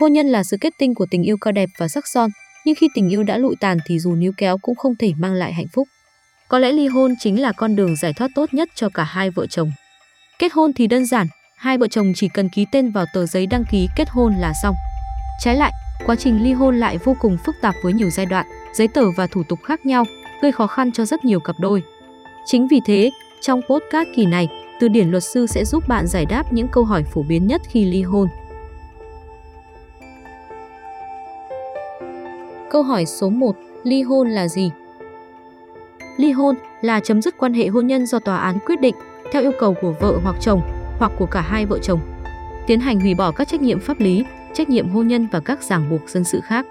Hôn nhân là sự kết tinh của tình yêu cao đẹp và sắc son, nhưng khi tình yêu đã lụi tàn thì dù níu kéo cũng không thể mang lại hạnh phúc. Có lẽ ly hôn chính là con đường giải thoát tốt nhất cho cả hai vợ chồng. Kết hôn thì đơn giản, hai vợ chồng chỉ cần ký tên vào tờ giấy đăng ký kết hôn là xong. Trái lại, quá trình ly hôn lại vô cùng phức tạp với nhiều giai đoạn, giấy tờ và thủ tục khác nhau, gây khó khăn cho rất nhiều cặp đôi. Chính vì thế, trong podcast kỳ này, Từ điển luật sư sẽ giúp bạn giải đáp những câu hỏi phổ biến nhất khi ly hôn. Câu hỏi số 1, ly hôn là gì? Ly hôn là chấm dứt quan hệ hôn nhân do tòa án quyết định theo yêu cầu của vợ hoặc chồng hoặc của cả hai vợ chồng. Tiến hành hủy bỏ các trách nhiệm pháp lý, trách nhiệm hôn nhân và các ràng buộc dân sự khác.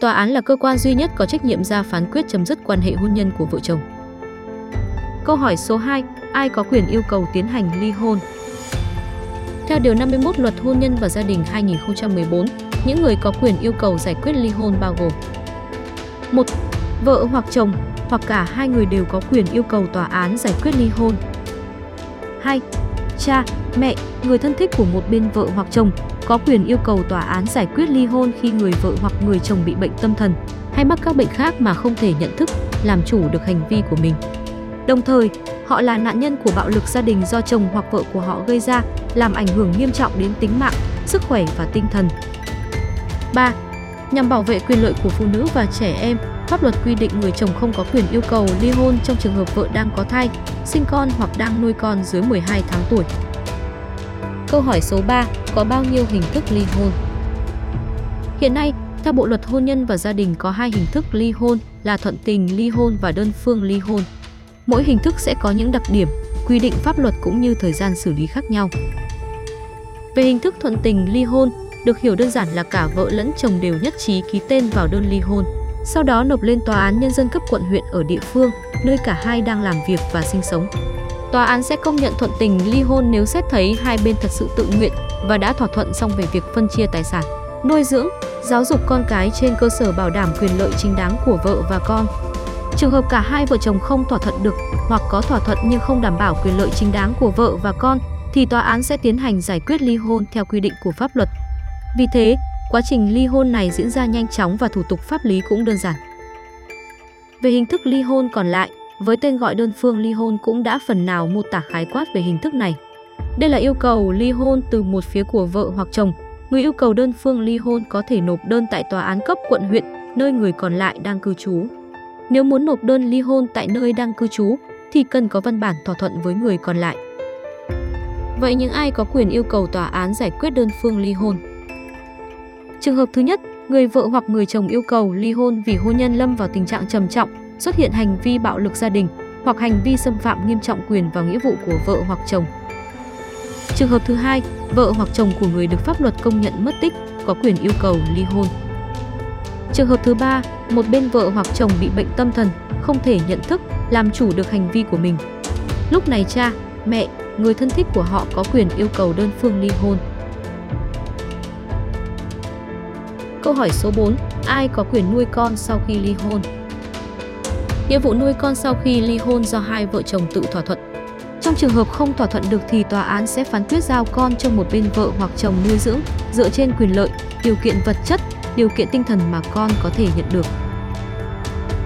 Tòa án là cơ quan duy nhất có trách nhiệm ra phán quyết chấm dứt quan hệ hôn nhân của vợ chồng. Câu hỏi số 2, ai có quyền yêu cầu tiến hành ly hôn? Theo Điều 51 Luật Hôn nhân và Gia đình 2014, những người có quyền yêu cầu giải quyết ly hôn bao gồm 1. Vợ hoặc chồng hoặc cả hai người đều có quyền yêu cầu tòa án giải quyết ly hôn. 2. Cha, mẹ, người thân thích của một bên vợ hoặc chồng có quyền yêu cầu tòa án giải quyết ly hôn khi người vợ hoặc người chồng bị bệnh tâm thần hay mắc các bệnh khác mà không thể nhận thức, làm chủ được hành vi của mình. Đồng thời, họ là nạn nhân của bạo lực gia đình do chồng hoặc vợ của họ gây ra, làm ảnh hưởng nghiêm trọng đến tính mạng, sức khỏe và tinh thần. 3. Nhằm bảo vệ quyền lợi của phụ nữ và trẻ em, pháp luật quy định người chồng không có quyền yêu cầu ly hôn trong trường hợp vợ đang có thai, sinh con hoặc đang nuôi con dưới 12 tháng tuổi. Câu hỏi số 3, có bao nhiêu hình thức ly hôn? Hiện nay, theo Bộ luật hôn nhân và gia đình có hai hình thức ly hôn là thuận tình ly hôn và đơn phương ly hôn. Mỗi hình thức sẽ có những đặc điểm, quy định pháp luật cũng như thời gian xử lý khác nhau. Về hình thức thuận tình ly hôn, được hiểu đơn giản là cả vợ lẫn chồng đều nhất trí ký tên vào đơn ly hôn, sau đó nộp lên tòa án nhân dân cấp quận huyện ở địa phương nơi cả hai đang làm việc và sinh sống. Tòa án sẽ công nhận thuận tình ly hôn nếu xét thấy hai bên thật sự tự nguyện và đã thỏa thuận xong về việc phân chia tài sản, nuôi dưỡng, giáo dục con cái trên cơ sở bảo đảm quyền lợi chính đáng của vợ và con. Trường hợp cả hai vợ chồng không thỏa thuận được hoặc có thỏa thuận nhưng không đảm bảo quyền lợi chính đáng của vợ và con thì tòa án sẽ tiến hành giải quyết ly hôn theo quy định của pháp luật. Vì thế, quá trình ly hôn này diễn ra nhanh chóng và thủ tục pháp lý cũng đơn giản. Về hình thức ly hôn còn lại, với tên gọi đơn phương ly hôn cũng đã phần nào mô tả khái quát về hình thức này. Đây là yêu cầu ly hôn từ một phía của vợ hoặc chồng. Người yêu cầu đơn phương ly hôn có thể nộp đơn tại tòa án cấp quận huyện, nơi người còn lại đang cư trú. Nếu muốn nộp đơn ly hôn tại nơi đang cư trú thì cần có văn bản thỏa thuận với người còn lại. Vậy những ai có quyền yêu cầu tòa án giải quyết đơn phương ly hôn? Trường hợp thứ nhất, người vợ hoặc người chồng yêu cầu ly hôn vì hôn nhân lâm vào tình trạng trầm trọng, xuất hiện hành vi bạo lực gia đình hoặc hành vi xâm phạm nghiêm trọng quyền và nghĩa vụ của vợ hoặc chồng. Trường hợp thứ hai, vợ hoặc chồng của người được pháp luật công nhận mất tích có quyền yêu cầu ly hôn. Trường hợp thứ ba, một bên vợ hoặc chồng bị bệnh tâm thần, không thể nhận thức, làm chủ được hành vi của mình. Lúc này cha, mẹ, người thân thích của họ có quyền yêu cầu đơn phương ly hôn. Câu hỏi số 4, ai có quyền nuôi con sau khi ly hôn? Nghĩa vụ nuôi con sau khi ly hôn do hai vợ chồng tự thỏa thuận. Trong trường hợp không thỏa thuận được thì tòa án sẽ phán quyết giao con cho một bên vợ hoặc chồng nuôi dưỡng dựa trên quyền lợi, điều kiện vật chất, điều kiện tinh thần mà con có thể nhận được.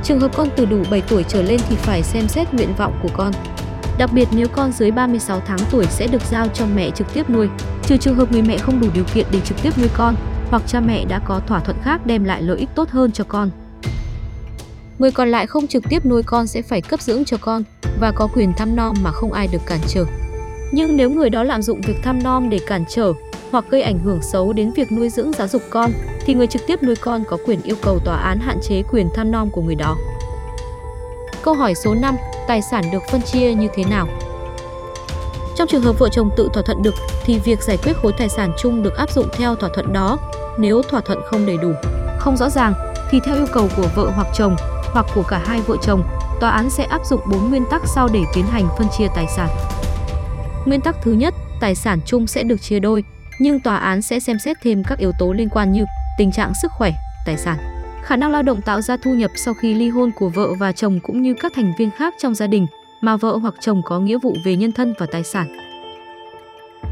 Trường hợp con từ đủ 7 tuổi trở lên thì phải xem xét nguyện vọng của con. Đặc biệt nếu con dưới 36 tháng tuổi sẽ được giao cho mẹ trực tiếp nuôi, trừ trường hợp người mẹ không đủ điều kiện để trực tiếp nuôi con hoặc cha mẹ đã có thỏa thuận khác đem lại lợi ích tốt hơn cho con. Người còn lại không trực tiếp nuôi con sẽ phải cấp dưỡng cho con và có quyền thăm nom mà không ai được cản trở. Nhưng nếu người đó lạm dụng việc thăm nom để cản trở hoặc gây ảnh hưởng xấu đến việc nuôi dưỡng giáo dục con thì người trực tiếp nuôi con có quyền yêu cầu tòa án hạn chế quyền thăm nom của người đó. Câu hỏi số 5, tài sản được phân chia như thế nào? Trong trường hợp vợ chồng tự thỏa thuận được thì việc giải quyết khối tài sản chung được áp dụng theo thỏa thuận đó. Nếu thỏa thuận không đầy đủ, không rõ ràng thì theo yêu cầu của vợ hoặc chồng hoặc của cả hai vợ chồng, tòa án sẽ áp dụng 4 nguyên tắc sau để tiến hành phân chia tài sản. Nguyên tắc thứ nhất, tài sản chung sẽ được chia đôi, nhưng tòa án sẽ xem xét thêm các yếu tố liên quan như tình trạng sức khỏe, tài sản, khả năng lao động tạo ra thu nhập sau khi ly hôn của vợ và chồng cũng như các thành viên khác trong gia đình mà vợ hoặc chồng có nghĩa vụ về nhân thân và tài sản.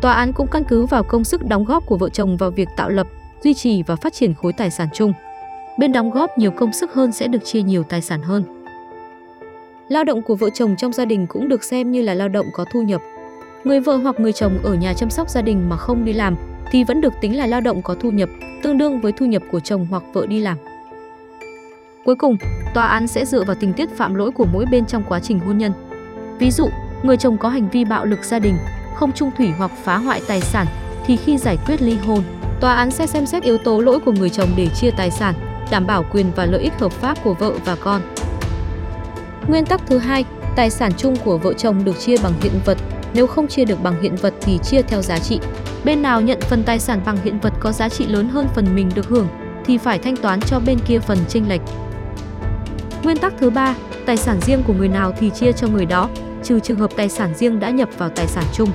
Tòa án cũng căn cứ vào công sức đóng góp của vợ chồng vào việc tạo lập, duy trì và phát triển khối tài sản chung. Bên đóng góp nhiều công sức hơn sẽ được chia nhiều tài sản hơn. Lao động của vợ chồng trong gia đình cũng được xem như là lao động có thu nhập. Người vợ hoặc người chồng ở nhà chăm sóc gia đình mà không đi làm thì vẫn được tính là lao động có thu nhập, tương đương với thu nhập của chồng hoặc vợ đi làm. Cuối cùng, tòa án sẽ dựa vào tình tiết phạm lỗi của mỗi bên trong quá trình hôn nhân. Ví dụ, người chồng có hành vi bạo lực gia đình, không trung thủy hoặc phá hoại tài sản thì khi giải quyết ly hôn, tòa án sẽ xem xét yếu tố lỗi của người chồng để chia tài sản, đảm bảo quyền và lợi ích hợp pháp của vợ và con. Nguyên tắc thứ hai, tài sản chung của vợ chồng được chia bằng hiện vật, nếu không chia được bằng hiện vật thì chia theo giá trị. Bên nào nhận phần tài sản bằng hiện vật có giá trị lớn hơn phần mình được hưởng thì phải thanh toán cho bên kia phần chênh lệch. Nguyên tắc thứ ba, tài sản riêng của người nào thì chia cho người đó, trừ trường hợp tài sản riêng đã nhập vào tài sản chung.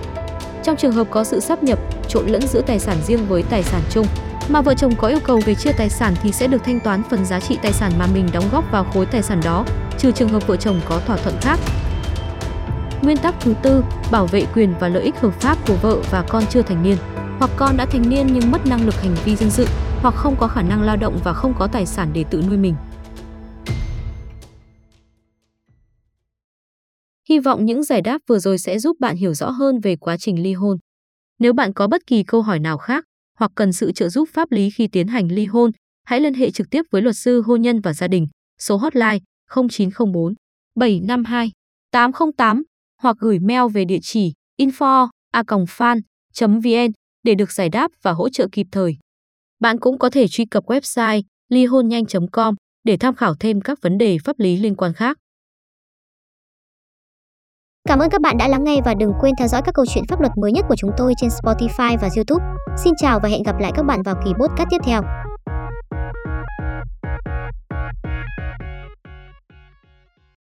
Trong trường hợp có sự sắp nhập, trộn lẫn giữa tài sản riêng với tài sản chung, mà vợ chồng có yêu cầu về chia tài sản thì sẽ được thanh toán phần giá trị tài sản mà mình đóng góp vào khối tài sản đó, trừ trường hợp vợ chồng có thỏa thuận khác. Nguyên tắc thứ tư, bảo vệ quyền và lợi ích hợp pháp của vợ và con chưa thành niên, hoặc con đã thành niên nhưng mất năng lực hành vi dân sự, hoặc không có khả năng lao động và không có tài sản để tự nuôi mình. Hy vọng những giải đáp vừa rồi sẽ giúp bạn hiểu rõ hơn về quá trình ly hôn. Nếu bạn có bất kỳ câu hỏi nào khác hoặc cần sự trợ giúp pháp lý khi tiến hành ly hôn, hãy liên hệ trực tiếp với luật sư hôn nhân và gia đình, số hotline 0904 752 808 hoặc gửi mail về địa chỉ info@fan.vn để được giải đáp và hỗ trợ kịp thời. Bạn cũng có thể truy cập website lyhunhanh.com để tham khảo thêm các vấn đề pháp lý liên quan khác. Cảm ơn các bạn đã lắng nghe và đừng quên theo dõi các câu chuyện pháp luật mới nhất của chúng tôi trên Spotify và YouTube. Xin chào và hẹn gặp lại các bạn vào kỳ podcast tiếp theo.